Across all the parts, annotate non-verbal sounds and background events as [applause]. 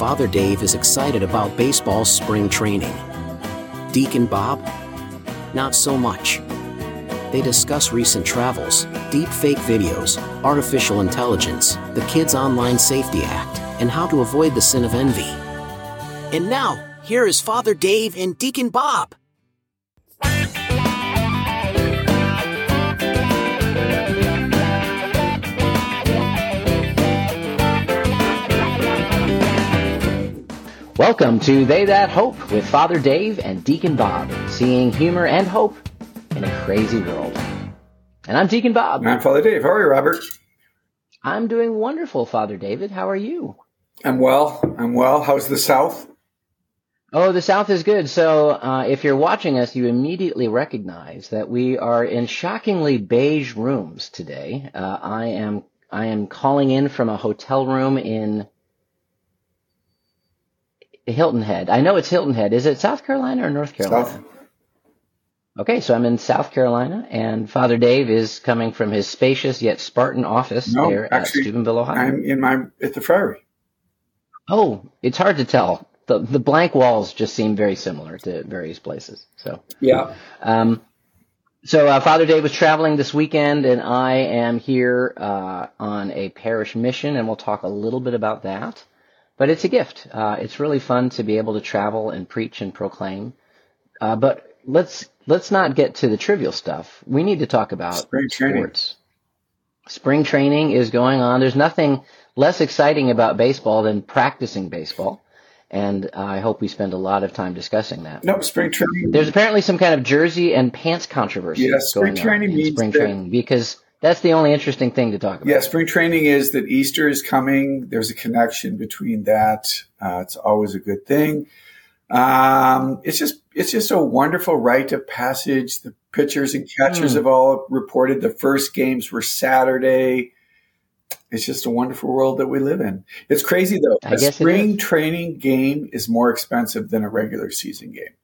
Father Dave is excited about baseball spring training. Deacon Bob? Not so much. They discuss recent travels, deep fake videos, artificial intelligence, the Kids Online Safety Act, and how to avoid the sin of envy. And now, here is Father Dave and Deacon Bob. Welcome to They That Hope with Father Dave and Deacon Bob, seeing humor and hope in a crazy world. And I'm Deacon Bob. I'm Father Dave. How are you, Robert? I'm doing wonderful, Father David. How are you? I'm well. I'm well. How's the South? Oh, the South is good. So, uh, if you're watching us, you immediately recognize that we are in shockingly beige rooms today. Uh, I am I am calling in from a hotel room in Hilton Head. I know it's Hilton Head. Is it South Carolina or North Carolina? South. Okay, so I'm in South Carolina, and Father Dave is coming from his spacious yet Spartan office No, there actually, at Steubenville, Ohio. I'm in my at the Friary. Oh, it's hard to tell. The the blank walls just seem very similar to various places. So, Yeah. um, so uh, Father Dave was traveling this weekend, and I am here uh, on a parish mission, and we'll talk a little bit about that. But it's a gift. Uh, it's really fun to be able to travel and preach and proclaim. Uh, but let's let's not get to the trivial stuff. We need to talk about Spring training. sports. Spring training is going on. There's nothing less exciting about baseball than practicing baseball, and I hope we spend a lot of time discussing that. No, spring training. There's apparently some kind of jersey and pants controversy Yeah, spring going on training in means spring training because that's the only interesting thing to talk about. Yeah, spring training is that Easter is coming. There's a connection between that. Uh, it's always a good thing. Um, it's just it's just a wonderful rite of passage. The pitchers and catchers Hmm. have all reported the first games were Saturday. It's just a wonderful world that we live in. It's crazy though. I a spring training game is more expensive than a regular season game.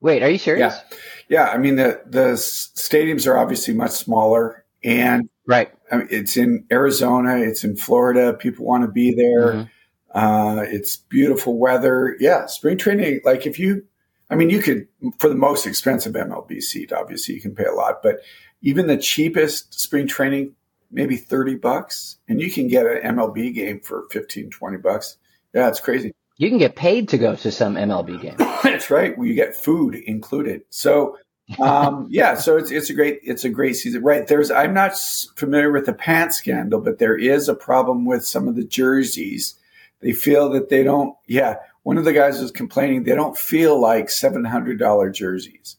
Wait, are you serious? Yeah. Yeah, I mean the the stadiums are obviously much smaller, and Right. I mean, it's in Arizona, it's in Florida. People want to be there. Mhm. Uh, it's beautiful weather. Yeah, spring training. Like if you, I mean, you could for the most expensive MLB seat, obviously you can pay a lot, but even the cheapest spring training, maybe thirty bucks, and you can get an MLB game for 15, 20 bucks. Yeah, it's crazy. You can get paid to go to some MLB game. [coughs] That's right. You get food included. So, um, yeah, so it's it's a great it's a great season, right? There's I'm not familiar with the pant scandal, but there is a problem with some of the jerseys. They feel that they don't. Yeah, one of the guys was complaining they don't feel like seven hundred dollar jerseys.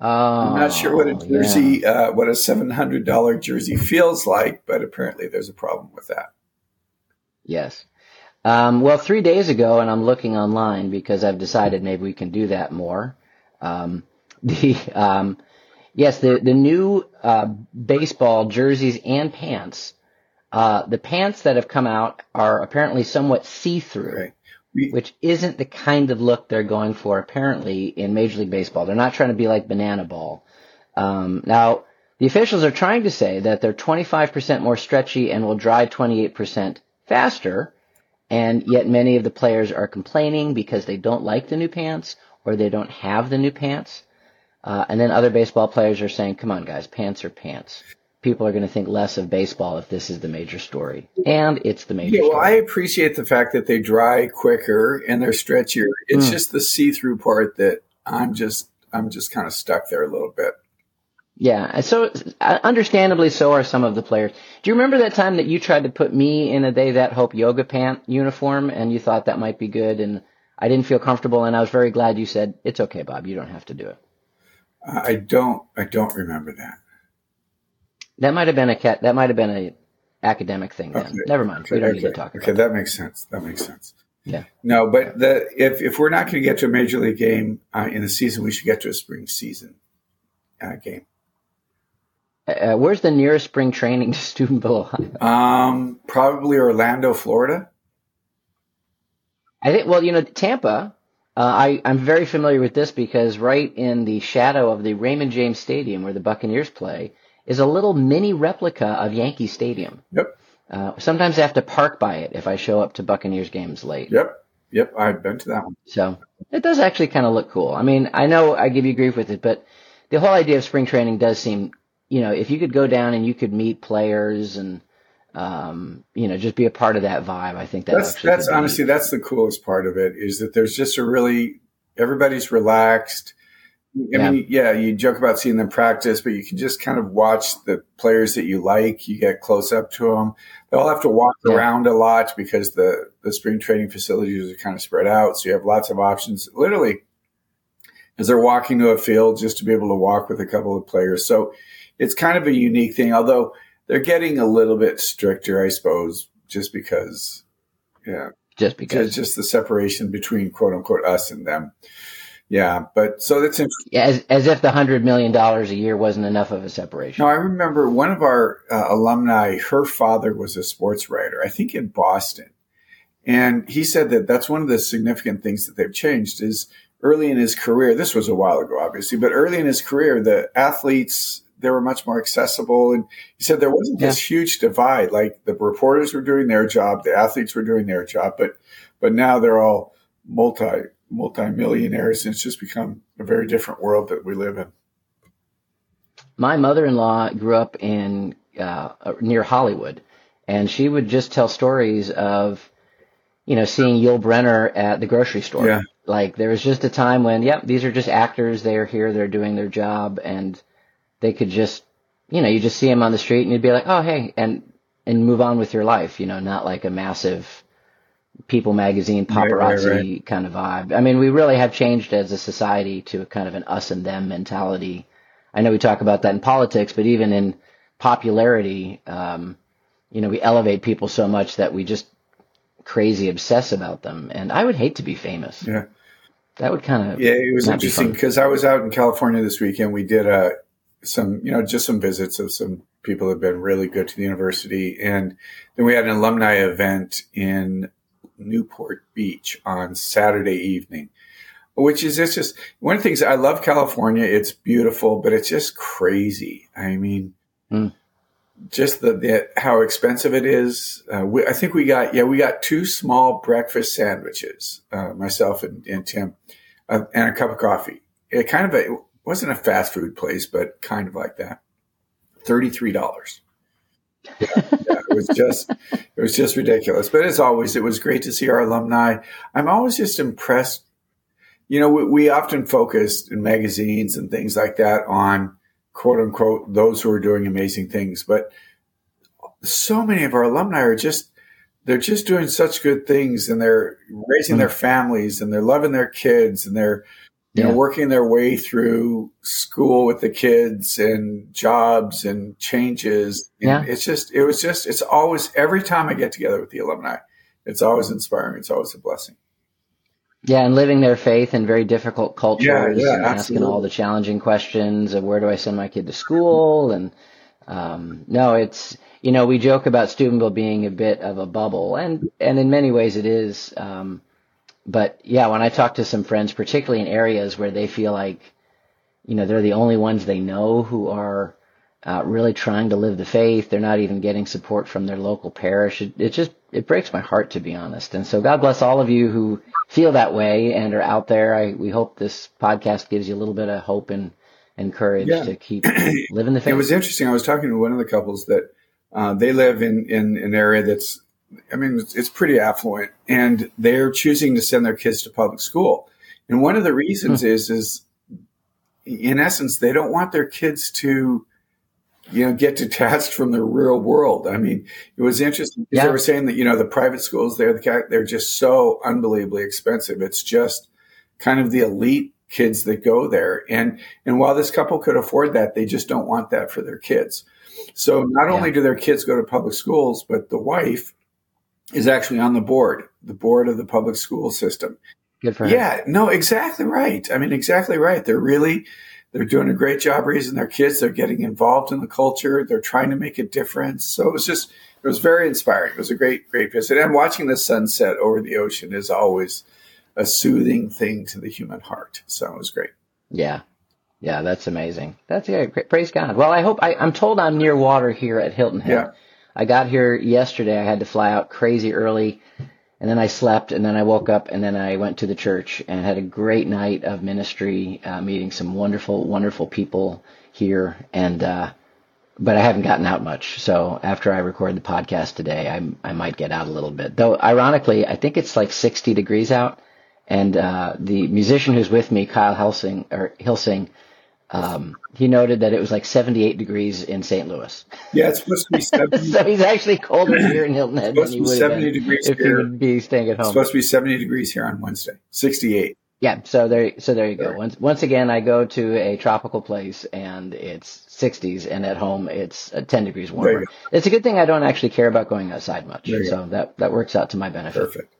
Oh, I'm not sure what a yeah. jersey, uh, what a seven hundred dollar jersey feels like, but apparently there's a problem with that. Yes. Um, well, three days ago, and I'm looking online because I've decided maybe we can do that more. Um, [laughs] the um, yes, the the new uh, baseball jerseys and pants. Uh, the pants that have come out are apparently somewhat see-through, Right. Which isn't the kind of look they're going for apparently in Major League Baseball. They're not trying to be like Banana Ball. Um, now, the officials are trying to say that they're 25% more stretchy and will dry 28% faster, and yet many of the players are complaining because they don't like the new pants or they don't have the new pants. Uh, and then other baseball players are saying, come on, guys, pants are pants. People are going to think less of baseball if this is the major story. And it's the major Yeah, well, I appreciate the fact that they dry quicker and they're stretchier. It's Mm. just the see-through part that I'm just I'm just kind of stuck there a little bit. Yeah, so uh, understandably, so are some of the players. Do you remember that time that you tried to put me in a They That Hope yoga pant uniform, and you thought that might be good, and I didn't feel comfortable, and I was very glad you said it's okay, Bob. You don't have to do it. Uh, I don't I don't remember that. That might have been a cat. That might have been a academic thing. Then Okay. never mind. we don't okay, need to talk about okay, that. that makes sense. That makes sense. Yeah. No, but the if if we're not going to get to a major league game uh, in the season, we should get to a spring season uh, game. Uh, where's the nearest spring training [laughs] to Steubenville, Ohio? Um, probably Orlando, Florida. I think. Well, you know, Tampa. Uh, I I'm very familiar with this because right in the shadow of the Raymond James Stadium where the Buccaneers play is a little mini replica of Yankee Stadium. Yep. Uh, sometimes I have to park by it if I show up to Buccaneers games late. Yep. Yep. I've been to that one. So it does actually kind of look cool. I mean, I know I give you grief with it, but the whole idea of spring training does seem, you know, if you could go down and you could meet players and, um, you know, just be a part of that vibe, I think that that's that's honestly that's the coolest part of it is that there's just a really everybody's relaxed. I yeah. mean, yeah, you joke about seeing them practice, but you can just kind of watch the players that you like. You get close up to them. They all have to walk yeah. around a lot because the, the spring training facilities are kind of spread out. So you have lots of options. Literally, as they're walking to a field, just to be able to walk with a couple of players. So it's kind of a unique thing, although they're getting a little bit stricter, I suppose, just because, yeah. Just because. Just, just the separation between quote unquote us and them. Yeah, but so that's interesting. Yeah, as, as if the hundred million dollars a year wasn't enough of a separation. No, I remember one of our uh, alumni. Her father was a sports writer, I think in Boston, and he said that that's one of the significant things that they've changed is early in his career. This was a while ago, obviously, but early in his career, the athletes they were much more accessible, and he said there wasn't yeah. this huge divide. Like the reporters were doing their job, the athletes were doing their job, but but now they're all multi multimillionaires. And it's just become a very different world that we live in. My mother-in-law grew up in uh, near Hollywood, and she would just tell stories of, you know, seeing Yul Brynner at the grocery store. Yeah. Like there was just a time when, yep, these are just actors. They are here. They're doing their job, and they could just, you know, you just see them on the street, and you'd be like, oh, hey, and and move on with your life. You know, not like a massive People magazine paparazzi right, right, right. kind of vibe. I mean, we really have changed as a society to a kind of an us and them mentality. I know we talk about that in politics, but even in popularity, um, you know, we elevate people so much that we just crazy obsess about them. And I would hate to be famous. Yeah. That would kind of yeah. It was interesting because I was out in California this weekend. We did a some you know just some visits of some people have been really good to the university, and then we had an alumni event in Newport Beach on Saturday evening, which is it's just one of the things I love California. It's beautiful, but it's just crazy. I mean, mm. just the, the, how expensive it is. Uh, we, I think we got yeah we got two small breakfast sandwiches, uh, myself and, and Tim, uh, and a cup of coffee. It kind of a, wasn't a fast food place, but kind of like that. Thirty three dollars yeah, [laughs] yeah, it was just it was just ridiculous. But as always, it was great to see our alumni. I'm always just impressed. You know, we, we often focus in magazines and things like that on quote unquote those who are doing amazing things, but so many of our alumni are just they're just doing such good things and they're raising mm-hmm. their families and they're loving their kids and they're you yeah. know, working their way through school with the kids and jobs and changes. And yeah. It's just, it was just, it's always, every time I get together with the alumni, it's always inspiring. It's always a blessing. Yeah, and living their faith in very difficult cultures yeah, yeah, and asking all the challenging questions of where do I send my kid to school? And um, no, it's, you know, we joke about Steubenville being a bit of a bubble, and, and in many ways it is. Um, but yeah, when I talk to some friends, particularly in areas where they feel like, you know, they're the only ones they know who are uh, really trying to live the faith, they're not even getting support from their local parish. It, it just it breaks my heart to be honest. And so God bless all of you who feel that way and are out there. I we hope this podcast gives you a little bit of hope and and courage yeah. to keep [clears throat] living the faith. It was interesting. I was talking to one of the couples that uh, they live in in an area that's I mean, it's, it's, pretty affluent, and they're choosing to send their kids to public school. And one of the reasons hmm. is, is in essence, they don't want their kids to, you know, get detached from the real world. I mean, it was interesting because yeah. they were saying that you know the private schools there, they're just so unbelievably expensive. It's just kind of the elite kids that go there, and and while this couple could afford that, they just don't want that for their kids. So not only do their kids go to public schools, but the wife is actually on the board, the board of the public school system. Good for Yeah, no, exactly right. I mean, exactly right. They're really, they're doing a great job raising their kids. They're getting involved in the culture. They're trying to make a difference. So it was just, it was very inspiring. It was a great, great visit. And watching the sunset over the ocean is always a soothing thing to the human heart. So it was great. Yeah. Yeah, that's amazing. That's yeah, great. Praise God. Well, I hope I, am told I'm near water here at Hilton Head. Yeah. I got here yesterday. I had to fly out crazy early, and then I slept, and then I woke up, and then I went to the church and had a great night of ministry, uh, meeting some wonderful, wonderful people here, and uh, but I haven't gotten out much. So after I record the podcast today, I I might get out a little bit. Though ironically, I think it's like 60 degrees out, and uh, the musician who's with me, Kyle Helsing or Hilsing, um, he noted that it was like 78 degrees in St. Louis. Yeah, it's supposed to be [laughs] 70. so he's actually colder here in Hilton Head than he would 70 been degrees if here. he would be staying at home. It's supposed to be 70 degrees here on Wednesday. 68. Yeah, so there, so there you go. Once, once again, I go to a tropical place and it's 60s, and at home it's uh, 10 degrees warmer. It's a good thing I don't actually care about going outside much, so go. that that works out to my benefit. Perfect.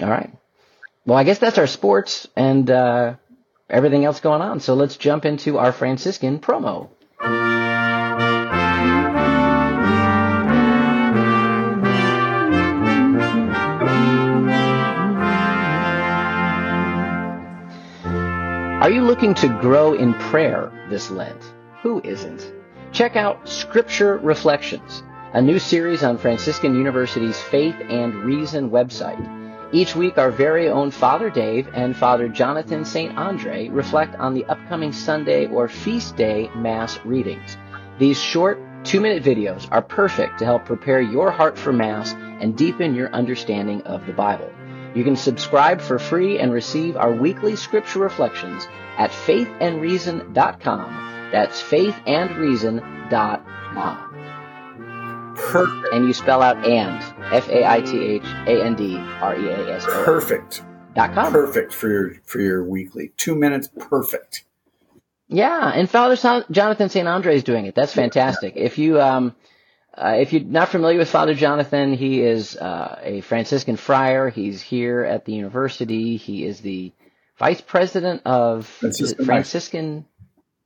All right. Well, I guess that's our sports and uh, everything else going on. So let's jump into our Franciscan promo. Are you looking to grow in prayer this Lent? Who isn't? Check out Scripture Reflections, a new series on Franciscan University's Faith and Reason website. Each week, our very own Father Dave and Father Jonathan St. Andre reflect on the upcoming Sunday or feast day Mass readings. These short, two minute videos are perfect to help prepare your heart for Mass and deepen your understanding of the Bible. You can subscribe for free and receive our weekly scripture reflections at faithandreason.com. That's faithandreason.com. Perfect. And you spell out and, F A I T H A N D R E A S. Perfect. Dot com. Perfect for your for your weekly. Two minutes, perfect. Yeah, and Father Jonathan St. Andre is doing it. That's fantastic. If you um, uh, if you're not familiar with Father Jonathan, he is uh, a Franciscan friar. He's here at the university. He is the vice president of Franciscan, Franciscan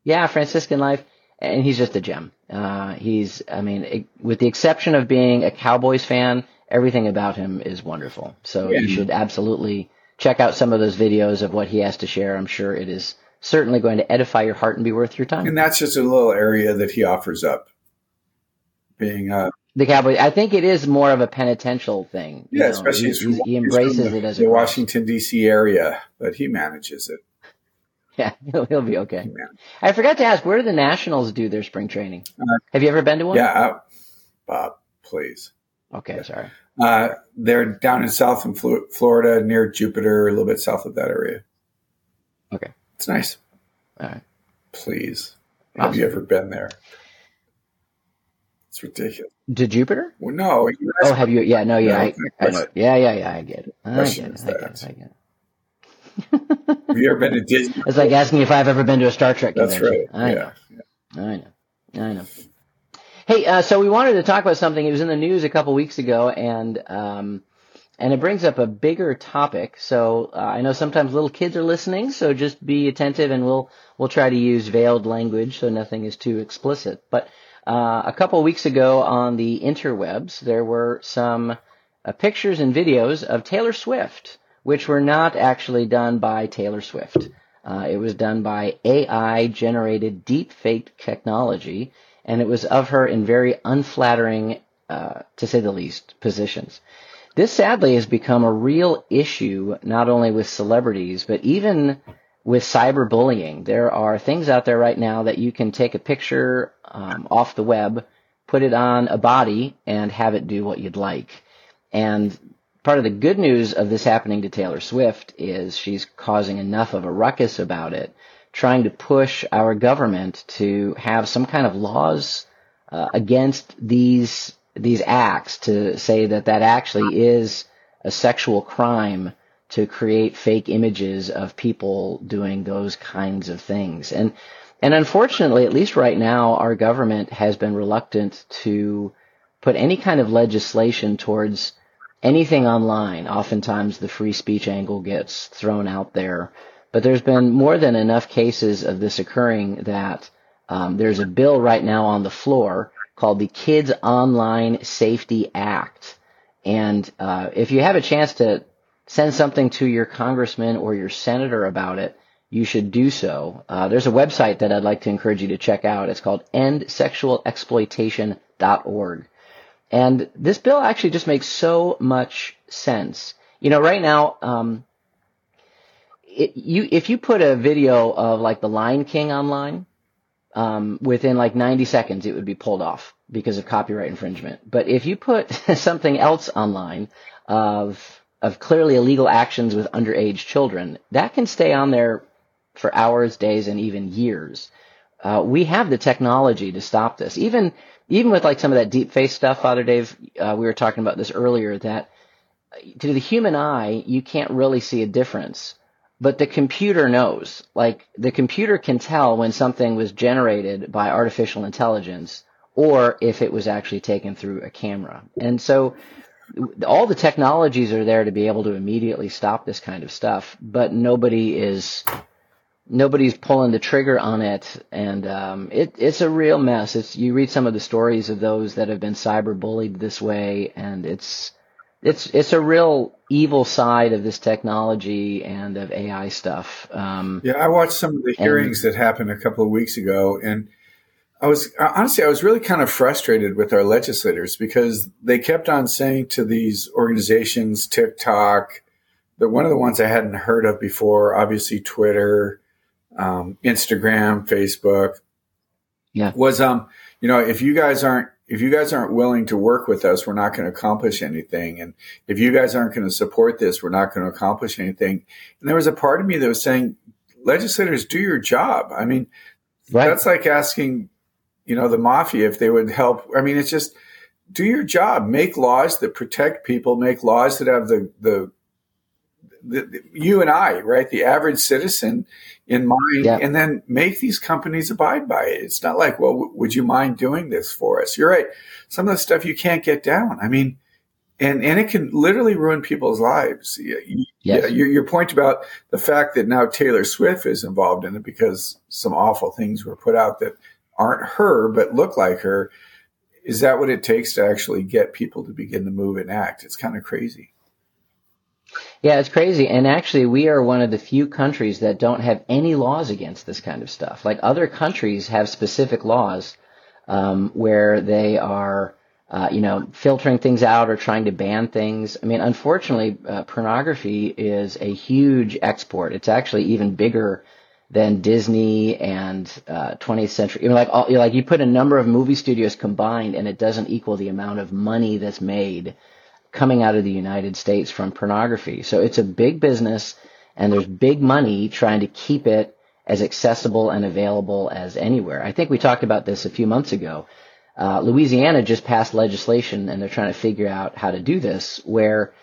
yeah, Franciscan Life, and he's just a gem. Uh, he's, I mean, it, with the exception of being a Cowboys fan, everything about him is wonderful. So yeah. you should absolutely check out some of those videos of what he has to share. I'm sure it is certainly going to edify your heart and be worth your time. And that's just a little area that he offers up being uh, the Cowboys. I think it is more of a penitential thing. Yeah, know, especially he, he embraces the, it as the Washington D.C. area, but he manages it. [laughs] Yeah, he'll, he'll be okay. I forgot to ask, where do the Nationals do their spring training? Uh, Have you ever been to one? Yeah, uh, Bob, please. Okay, yeah. sorry. Uh, they're down in South in Florida, near Jupiter, a little bit south of that area. Okay, it's nice. All right, please. Awesome. Have you ever been there? It's ridiculous. To Jupiter? Well, no. Oh, have you? Yeah, no, yeah, no, I, I. Yeah, yeah, yeah. I get it. I get it. I get it. I get it. Have you ever been to Disney? It's like asking if I've ever been to a Star Trek That's convention. right. I yeah. know. I know. I know. Hey, uh, so we wanted to talk about something. It was in the news a couple weeks ago, and um, and it brings up a bigger topic. So uh, I know sometimes little kids are listening, so just be attentive, and we'll we'll try to use veiled language so nothing is too explicit. But uh, a couple weeks ago on the interwebs, there were some uh, pictures and videos of Taylor Swift, which were not actually done by Taylor Swift. Uh, it was done by AI generated deepfake technology, and it was of her in very unflattering, uh, to say the least, positions. This sadly has become a real issue not only with celebrities, but even with cyberbullying. There are things out there right now that you can take a picture um, off the web, put it on a body, and have it do what you'd like. And part of the good news of this happening to Taylor Swift is she's causing enough of a ruckus about it, trying to push our government to have some kind of laws uh, against these these acts to say that that actually is a sexual crime to create fake images of people doing those kinds of things. And and unfortunately, at least right now, our government has been reluctant to put any kind of legislation towards anything online. Oftentimes, the free speech angle gets thrown out there. But there's been more than enough cases of this occurring that um, there's a bill right now on the floor called the Kids Online Safety Act. And uh, if you have a chance to send something to your congressman or your senator about it, you should do so. Uh, there's a website that I'd like to encourage you to check out. It's called endsexualexploitation.org. And this bill actually just makes so much sense. You know, right now, um, it, you if you put a video of like the Lion King online, um, within like 90 seconds it would be pulled off because of copyright infringement. But if you put [laughs] something else online of of clearly illegal actions with underage children, that can stay on there for hours, days, and even years. Uh, we have the technology to stop this. Even even with like some of that deep fake stuff, Father Dave, uh, we were talking about this earlier. That to the human eye, you can't really see a difference, but the computer knows. Like the computer can tell when something was generated by artificial intelligence or if it was actually taken through a camera. And so all the technologies are there to be able to immediately stop this kind of stuff, but nobody is nobody's pulling the trigger on it, and um, it, it's a real mess. It's you read some of the stories of those that have been cyber bullied this way, and it's it's it's a real evil side of this technology and of AI stuff. Um, yeah, I watched some of the hearings and, that happened a couple of weeks ago, and I was honestly, I was really kind of frustrated with our legislators because they kept on saying to these organizations, TikTok, that one of the ones I hadn't heard of before, obviously Twitter, um, Instagram, Facebook, yeah, was um, you know, if you guys aren't if you guys aren't willing to work with us, we're not going to accomplish anything. And if you guys aren't going to support this, we're not going to accomplish anything. And there was a part of me that was saying, legislators, do your job. I mean, right. that's like asking you know, the mafia, if they would help. I mean, it's just do your job, make laws that protect people, make laws that have the, the, the, the you and I, right, the average citizen in mind, yeah. and then make these companies abide by it. It's not like, well, w- would you mind doing this for us? You're right. Some of the stuff you can't get down. I mean, and and it can literally ruin people's lives. yes. Yeah, your, your point about the fact that now Taylor Swift is involved in it because some awful things were put out that aren't her but look like her. Is that what it takes to actually get people to begin to move and act? It's kind of crazy. Yeah, it's crazy. And actually, we are one of the few countries that don't have any laws against this kind of stuff. Like other countries have specific laws um, where they are, uh, you know, filtering things out or trying to ban things. I mean, unfortunately, uh, pornography is a huge export. It's actually even bigger than Disney and uh, 20th century. You know, like all, like you put a number of movie studios combined, and it doesn't equal the amount of money that's made coming out of the United States from pornography. So it's a big business, and there's big money trying to keep it as accessible and available as anywhere. I think we talked about this a few months ago. Uh, Louisiana just passed legislation, and they're trying to figure out how to do this, where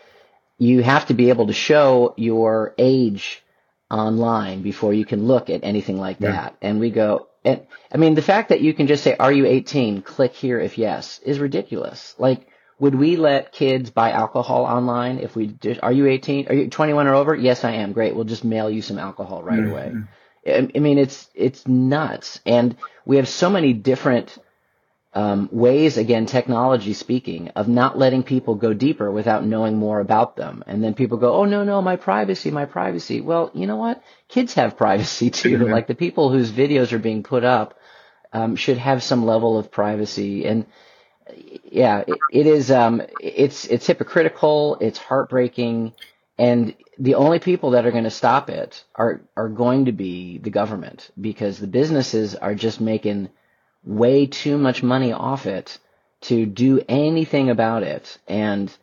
you have to be able to show your age online before you can look at anything like yeah. that. And we go, and I mean, the fact that you can just say, "Are you 18?" Click here if yes is ridiculous. Like, would we let kids buy alcohol online if we just, are you 18? Are you 21 or over? Yes, I am. Great. We'll just mail you some alcohol right mm-hmm. away. I mean, it's it's nuts, and we have so many different um, ways, again, technology speaking, of not letting people go deeper without knowing more about them. And then people go, oh, no, no, my privacy, my privacy. Well, you know what? Kids have [laughs] privacy too. Mm-hmm. Like the people whose videos are being put up um, should have some level of privacy. And yeah, it, it is, um, it's, it's hypocritical, it's heartbreaking. And the only people that are going to stop it are, are going to be the government because the businesses are just making way too much money off it to do anything about it. And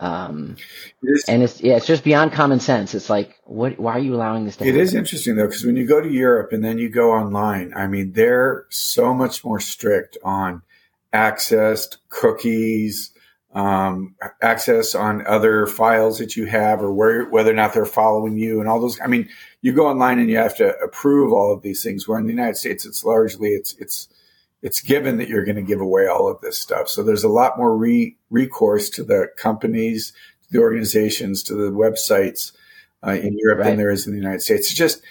um, it and it's yeah, it's just beyond common sense. It's like, what? Why are you allowing this to? It happen? is interesting though, because when you go to Europe and then you go online, I mean, they're so much more strict on access to cookies, um, access on other files that you have, or where whether or not they're following you, and all those. I mean, you go online and you have to approve all of these things. Where in the United States, it's largely it's it's it's given that you're going to give away all of this stuff. So there's a lot more re- recourse to the companies, to the organizations, to the websites uh, in Europe right. than there is in the United States. It's just,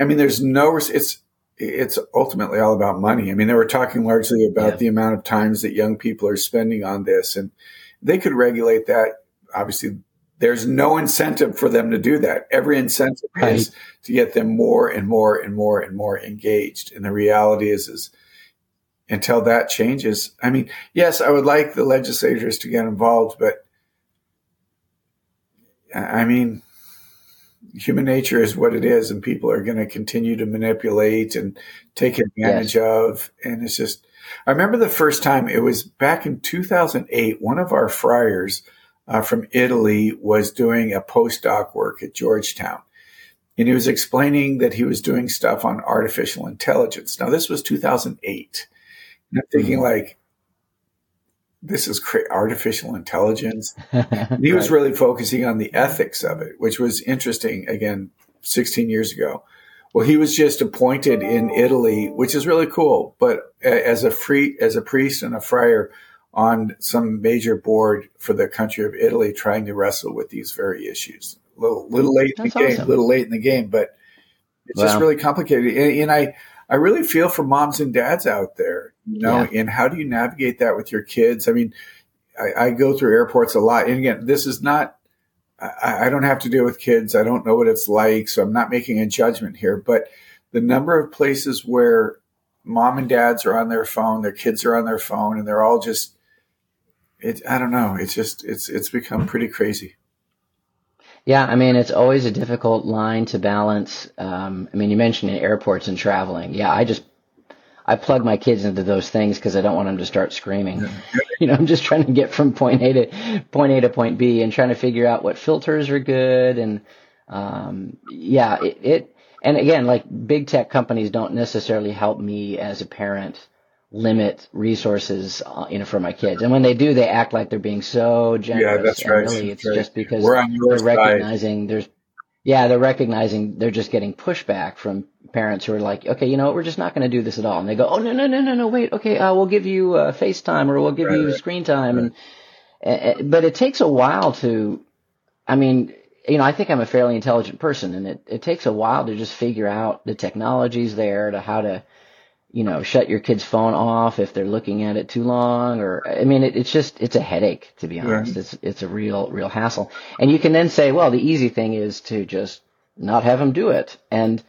I mean, there's no, it's, it's ultimately all about money. I mean, they were talking largely about yeah. the amount of times that young people are spending on this and they could regulate that. Obviously, there's no incentive for them to do that. Every incentive right. is to get them more and more and more and more engaged. And the reality is, is until that changes. I mean, yes, I would like the legislators to get involved, but I mean, human nature is what it is, and people are going to continue to manipulate and take advantage yes. of. And it's just, I remember the first time it was back in 2008, one of our friars uh, from Italy was doing a postdoc work at Georgetown. And he was explaining that he was doing stuff on artificial intelligence. Now, this was 2008. And I'm thinking, mm-hmm. like, this is cra- artificial intelligence. [laughs] he right. was really focusing on the ethics of it, which was interesting. Again, 16 years ago. Well, he was just appointed in Italy, which is really cool. But as a free, as a priest and a friar on some major board for the country of Italy, trying to wrestle with these very issues. A little, little late That's in the awesome. game, little late in the game, but it's wow. just really complicated. And, and I, I really feel for moms and dads out there, you know, yeah. and how do you navigate that with your kids? I mean, I, I go through airports a lot. And again, this is not, I, I, don't have to deal with kids. I don't know what it's like. So I'm not making a judgment here, but the number of places where mom and dads are on their phone, their kids are on their phone, and they're all just, it, I don't know. It's just, it's, it's become pretty crazy. Yeah, I mean, it's always a difficult line to balance. Um, I mean, you mentioned in airports and traveling. Yeah, I just I plug my kids into those things because I don't want them to start screaming. [laughs] you know, I'm just trying to get from point A to point A to point B and trying to figure out what filters are good and um, yeah, it, it and again, like big tech companies don't necessarily help me as a parent limit resources, uh, you know, for my kids. And when they do, they act like they're being so generous. Yeah, that's right. really, it's right. just because they're recognizing side. there's, yeah, they're recognizing they're just getting pushback from parents who are like, okay, you know what, we're just not going to do this at all. And they go, oh no, no, no, no, no, wait, okay, uh, we'll give you uh, FaceTime or we'll give right, you screen time, right. and uh, but it takes a while to, I mean. You know, I think I'm a fairly intelligent person, and it, it takes a while to just figure out the technologies there to how to you know, shut your kid's phone off if they're looking at it too long or, I mean, it, it's just, it's a headache, to be honest. It's, it's a real, real hassle. And you can then say, well, the easy thing is to just not have them do it. And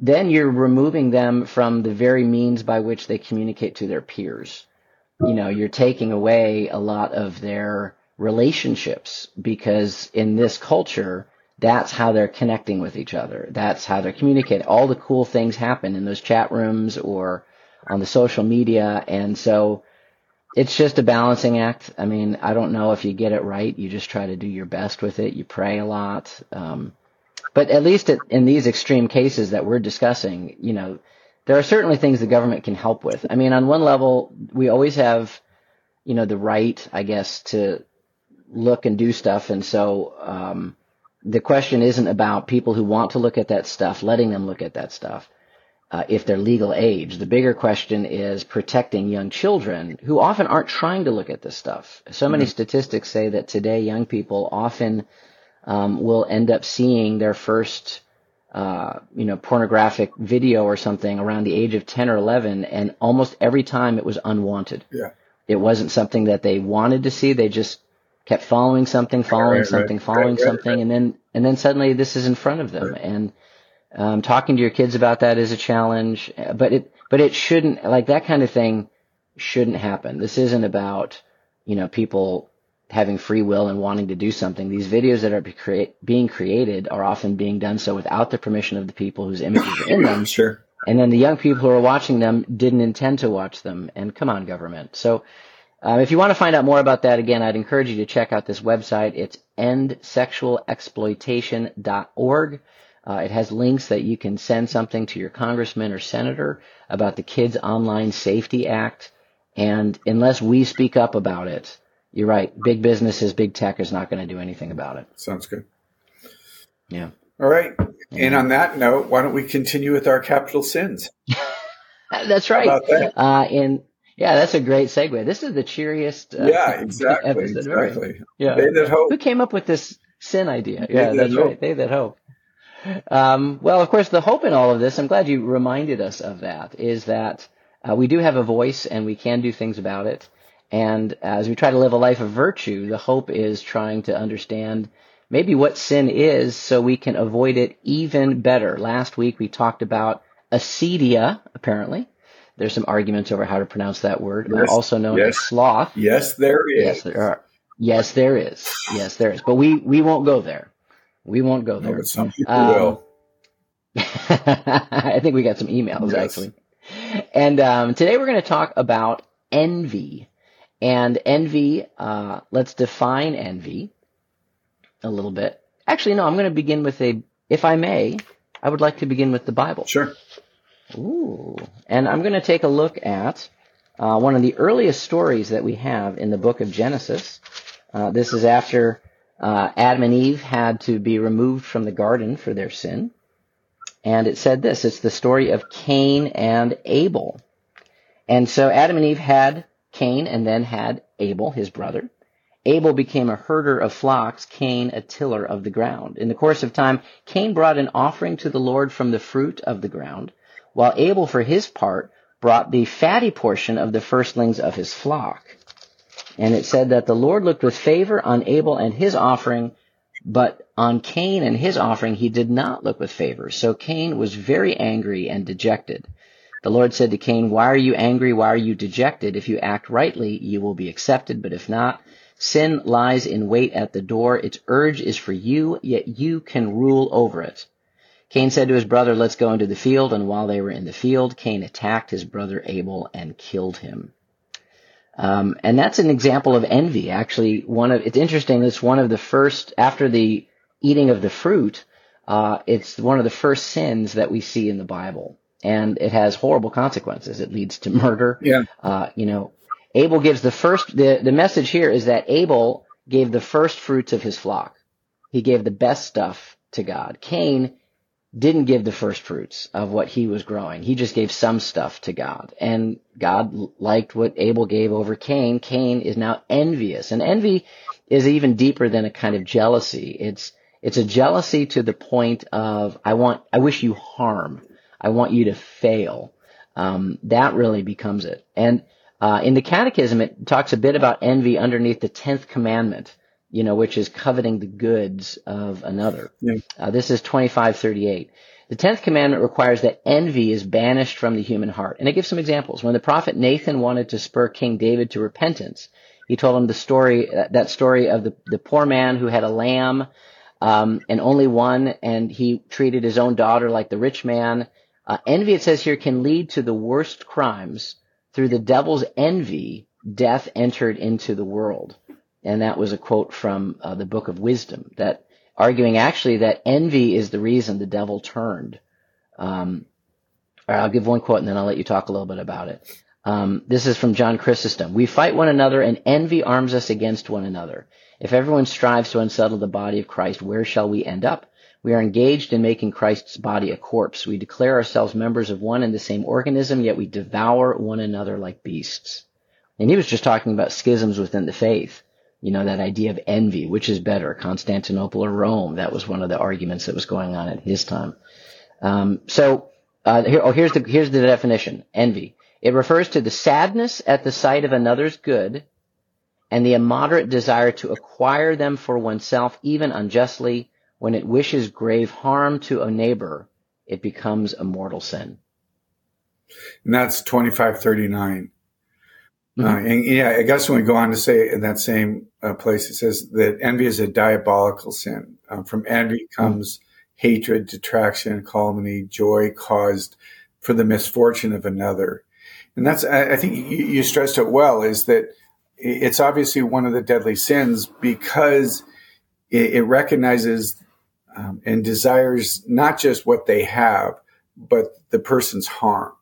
then you're removing them from the very means by which they communicate to their peers. You know, you're taking away a lot of their relationships because in this culture, that's how they're connecting with each other. That's how they're communicating. All the cool things happen in those chat rooms or on the social media. And so it's just a balancing act. I mean, I don't know if you get it right. You just try to do your best with it. You pray a lot. Um, but at least in these extreme cases that we're discussing, you know, there are certainly things the government can help with. I mean, on one level, we always have, you know, the right, I guess, to look and do stuff. And so, um, the question isn't about people who want to look at that stuff, letting them look at that stuff. Uh, if they're legal age. The bigger question is protecting young children who often aren't trying to look at this stuff. So many mm-hmm. statistics say that today young people often um, will end up seeing their first, uh, you know, pornographic video or something around the age of 10 or 11, and almost every time it was unwanted. Yeah. It wasn't something that they wanted to see. They just kept following something, following right, something, right, following right, something, and then and then suddenly this is in front of them. And um, talking to your kids about that is a challenge, but it but it shouldn't like that kind of thing shouldn't happen. This isn't about you know people having free will and wanting to do something. These videos that are be being created are often being done so without the permission of the people whose images are in them. [coughs] sure. And then the young people who are watching them didn't intend to watch them. And come on, government. So um, if you want to find out more about that, again, I'd encourage you to check out this website. It's endsexualexploitation.org. Uh, it has links that you can send something to your congressman or senator about the Kids Online Safety Act. And unless we speak up about it, you're right. Big businesses, big tech is not going to do anything about it. Sounds good. Yeah. All right. Yeah. And on that note, why don't we continue with our capital sins? [laughs] That's right. That? Uh, in yeah, that's a great segue. This is the cheeriest. Uh, yeah, exactly. Episode, exactly. Right? Yeah. They that hope. Who came up with this sin idea? Yeah, they that's right. They that hope. Um, well, of course, the hope in all of this, I'm glad you reminded us of that, is that uh, we do have a voice and we can do things about it. And as we try to live a life of virtue, the hope is trying to understand maybe what sin is so we can avoid it even better. Last week we talked about acedia, apparently, There's some arguments over how to pronounce that word, Yes. also known Yes. as sloth. Yes, there is. Yes, there are. Yes, there is. Yes, there is. But we we won't go there. We won't go No, there. but some people Um, will. [laughs] I think we got some emails Yes. actually. And um, today we're going to talk about envy. And envy, uh, let's define envy a little bit. Actually, no, I'm going to begin with a, if I may, I would like to begin with the Bible. Sure. Ooh. And I'm going to take a look at uh, one of the earliest stories that we have in the book of Genesis. Uh, this is after uh, Adam and Eve had to be removed from the garden for their sin. And it said this it's the story of Cain and Abel. And so Adam and Eve had Cain and then had Abel, his brother. Abel became a herder of flocks, Cain a tiller of the ground. In the course of time, Cain brought an offering to the Lord from the fruit of the ground, while Abel, for his part, brought the fatty portion of the firstlings of his flock. And it said that the Lord looked with favor on Abel and his offering, but on Cain and his offering he did not look with favor. So Cain was very angry and dejected. The Lord said to Cain, Why are you angry? Why are you dejected? If you act rightly, you will be accepted, but if not, sin lies in wait at the door. Its urge is for you, yet you can rule over it. Cain said to his brother, Let's go into the field. And while they were in the field, Cain attacked his brother Abel and killed him. Um, and that's an example of envy. Actually, one of it's interesting. It's one of the first after the eating of the fruit. Uh, it's one of the first sins that we see in the Bible, and it has horrible consequences. It leads to [laughs] murder. Yeah. Uh, you know, Abel gives the first. The the message here is that Abel gave the first fruits of his flock. He gave the best stuff to God. Cain didn't give the first fruits of what he was growing. He just gave some stuff to God. And God liked what Abel gave over Cain. Cain is now envious. And envy is even deeper than a kind of jealousy. It's, it's a jealousy to the point of, I want, I wish you harm. I want you to fail. Um, that really becomes it. And, uh, in the catechism, it talks a bit about envy underneath the 10th commandment you know, which is coveting the goods of another. Yeah. Uh, this is 2538. The 10th commandment requires that envy is banished from the human heart. And it gives some examples. When the prophet Nathan wanted to spur King David to repentance, he told him the story, that story of the, the poor man who had a lamb, um, and only one, and he treated his own daughter like the rich man. Uh, envy, it says here, can lead to the worst crimes. Through the devil's envy, death entered into the world and that was a quote from uh, the book of wisdom that arguing actually that envy is the reason the devil turned. Um, i'll give one quote and then i'll let you talk a little bit about it. Um, this is from john chrysostom. We fight one another and envy arms us against one another. If everyone strives to unsettle the body of christ where shall we end up? We are engaged in making christ's body a corpse. We declare ourselves members of one and the same organism yet we devour one another like beasts. And he was just talking about schisms within the faith you know, that idea of envy, which is better, Constantinople or Rome? That was one of the arguments that was going on at his time. Um, so, uh, here, oh, here's the, here's the definition. Envy. It refers to the sadness at the sight of another's good and the immoderate desire to acquire them for oneself, even unjustly. When it wishes grave harm to a neighbor, it becomes a mortal sin. And that's 2539. Mhm. Uh, and yeah, I guess when we go on to say in that same uh, place, it says that envy is a diabolical sin. Um, from envy comes hatred, detraction, calumny, joy caused for the misfortune of another. And that's, I, I think you, you stressed it well, is that it's obviously one of the deadly sins because it, it recognizes um, and desires not just what they have, but the person's harm.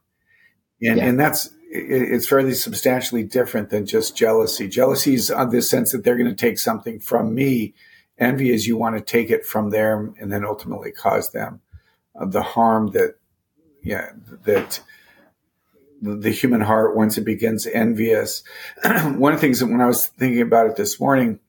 And, Yeah. and that's, it's fairly substantially different than just jealousy. Jealousy is on the sense that they're going to take something from me. Envy is you want to take it from them and then ultimately cause them uh, the harm that, yeah, that the human heart, once it begins envious. [clears throat] One of the things that when I was thinking about it this morning,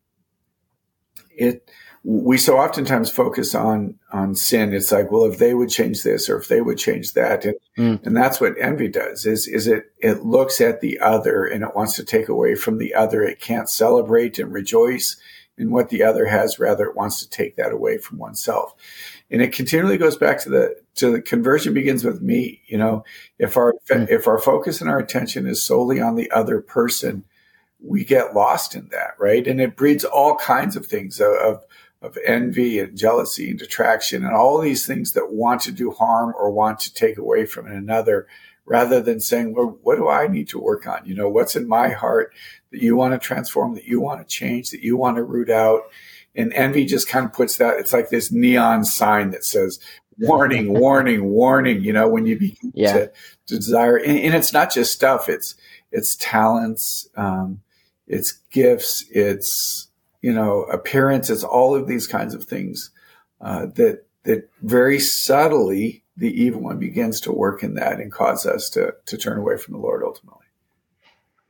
it, we so oftentimes focus on on sin. It's like, well, if they would change this or if they would change that, and, Mm. and that's what envy does. Is is it it looks at the other and it wants to take away from the other. It can't celebrate and rejoice in what the other has. Rather, it wants to take that away from oneself. And it continually goes back to the to the conversion begins with me. You know, if our mm. if our focus and our attention is solely on the other person, we get lost in that, right? And it breeds all kinds of things of of envy and jealousy and detraction and all these things that want to do harm or want to take away from another rather than saying, well, what do I need to work on? You know, what's in my heart that you want to transform, that you want to change, that you want to root out? And envy just kind of puts that, it's like this neon sign that says, warning, [laughs] warning, warning, you know, when you begin yeah. to, to, desire, and, and, it's not just stuff, it's, it's talents, um, it's gifts, it's, you know, appearance, it's all of these kinds of things, uh, that, that very subtly the evil one begins to work in that and cause us to to turn away from the Lord ultimately.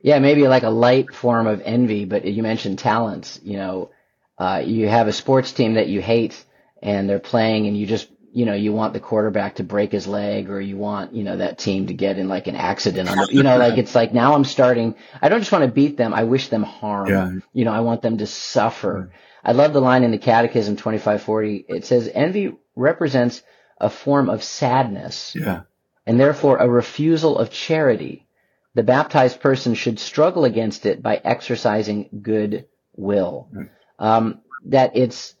Yeah, maybe like a light form of envy, but you mentioned talents. You know, uh, you have a sports team that you hate, and they're playing, and you just you know you want the quarterback to break his leg, or you want you know that team to get in like an accident on the you know like [laughs] it's like now I'm starting. I don't just want to beat them. I wish them harm. Yeah. You know, I want them to suffer. I love the line in the Catechism 2540. It says envy represents a form of sadness. Yeah. And therefore a refusal of charity. The baptized person should struggle against it by exercising good will. Um, that it's,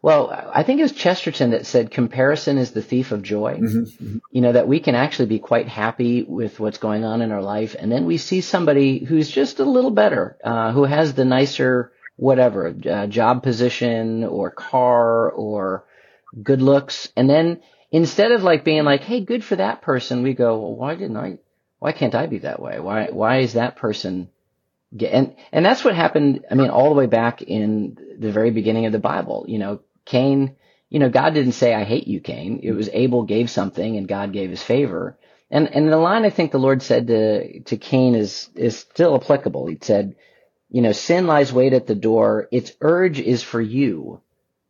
well, I think it was Chesterton that said comparison is the thief of joy. Mm-hmm, mm-hmm. You know, that we can actually be quite happy with what's going on in our life. And then we see somebody who's just a little better, uh, who has the nicer, whatever, uh, job position or car or good looks. And then instead of like being like, Hey, good for that person, we go, well, why didn't I, why can't I be that way? Why, why is that person get, and, and that's what happened. I mean, all the way back in the very beginning of the Bible, you know, Cain, you know, God didn't say, I hate you, Cain. It was Abel gave something and God gave his favor. And, and the line I think the Lord said to, to Cain is, is still applicable. He said, you know, sin lies wait at the door. Its urge is for you,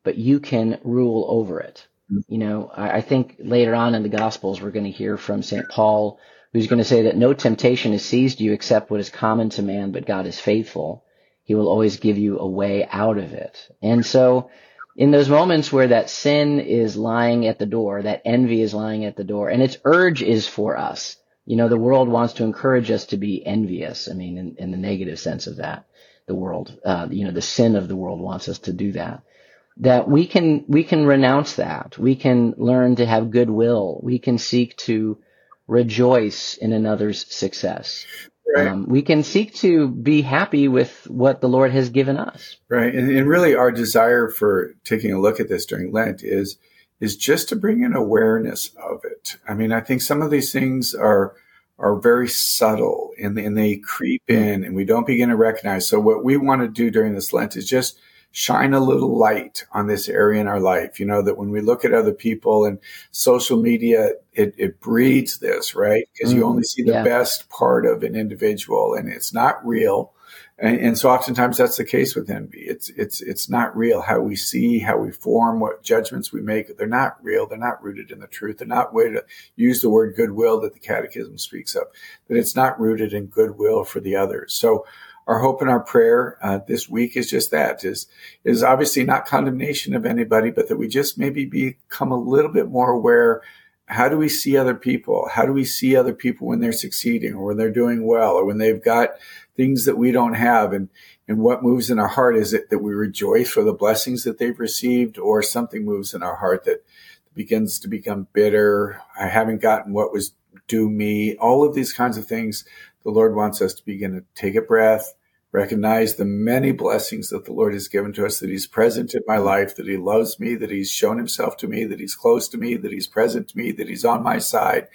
but you can rule over it. Mm-hmm. You know, I, I think later on in the Gospels, we're going to hear from St. Paul, who's going to say that no temptation has seized you except what is common to man, but God is faithful. He will always give you a way out of it. And so, in those moments where that sin is lying at the door, that envy is lying at the door, and its urge is for us. You know, the world wants to encourage us to be envious. I mean, in, in the negative sense of that, the world, uh, you know, the sin of the world wants us to do that that we can we can renounce that. We can learn to have goodwill. We can seek to rejoice in another's success. Right. Um, we can seek to be happy with what the Lord has given us. Right, and, and really, our desire for taking a look at this during Lent is is just to bring an awareness of it. I mean, I think some of these things are are very subtle and, and they creep in, and we don't begin to recognize. So, what we want to do during this Lent is just shine a little light on this area in our life. You know, that when we look at other people and social media, it, it breeds this, right? Because mm, you only see the yeah. best part of an individual and it's not real. And, and, so oftentimes that's the case with envy. It's, it's, it's not real. How we see, how we form, what judgments we make, they're not real. They're not rooted in the truth. They're not way to use the word goodwill that the catechism speaks of, that it's not rooted in goodwill for the others. So our hope and our prayer uh, this week is just that is is obviously not condemnation of anybody, but that we just maybe become a little bit more aware. How do we see other people? How do we see other people when they're succeeding or when they're doing well or when they've got things that we don't have? And and what moves in our heart is it that we rejoice for the blessings that they've received, or something moves in our heart that begins to become bitter. I haven't gotten what was due me. All of these kinds of things the Lord wants us to begin to take a breath, recognize the many blessings that the Lord has given to us, that He's present in my life, that He loves me, that He's shown Himself to me, that He's close to me, that He's present to me, that He's on my side,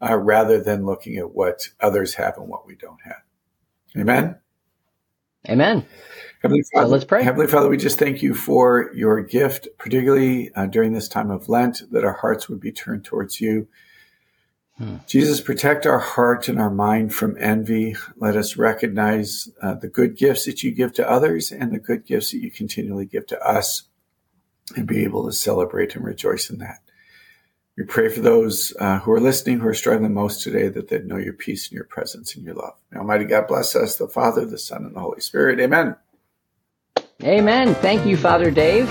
uh, rather than looking at what others have and what we don't have. Amen. Amen. Heavenly Father, let's pray. Heavenly Father, we just thank you for your gift, particularly uh, during this time of Lent, that our hearts would be turned towards you Jesus, protect our heart and our mind from envy. Let us recognize uh, the good gifts that you give to others and the good gifts that you continually give to us and be able to celebrate and rejoice in that. We pray for those uh, who are listening, who are struggling most today, that they know your peace and your presence and your love. May Almighty God bless us, the Father, the Son, and the Holy Spirit. Amen. Amen. Thank you, Father Dave.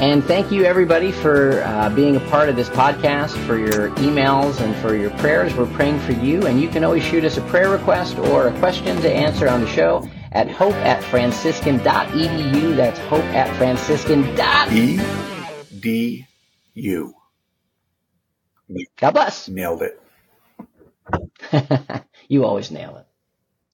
And thank you, everybody, for uh, being a part of this podcast, for your emails, and for your prayers. We're praying for you, and you can always shoot us a prayer request or a question to answer on the show at hope at franciscan.edu. That's hope at franciscan.edu. God bless. Nailed it. [laughs] you always nail it.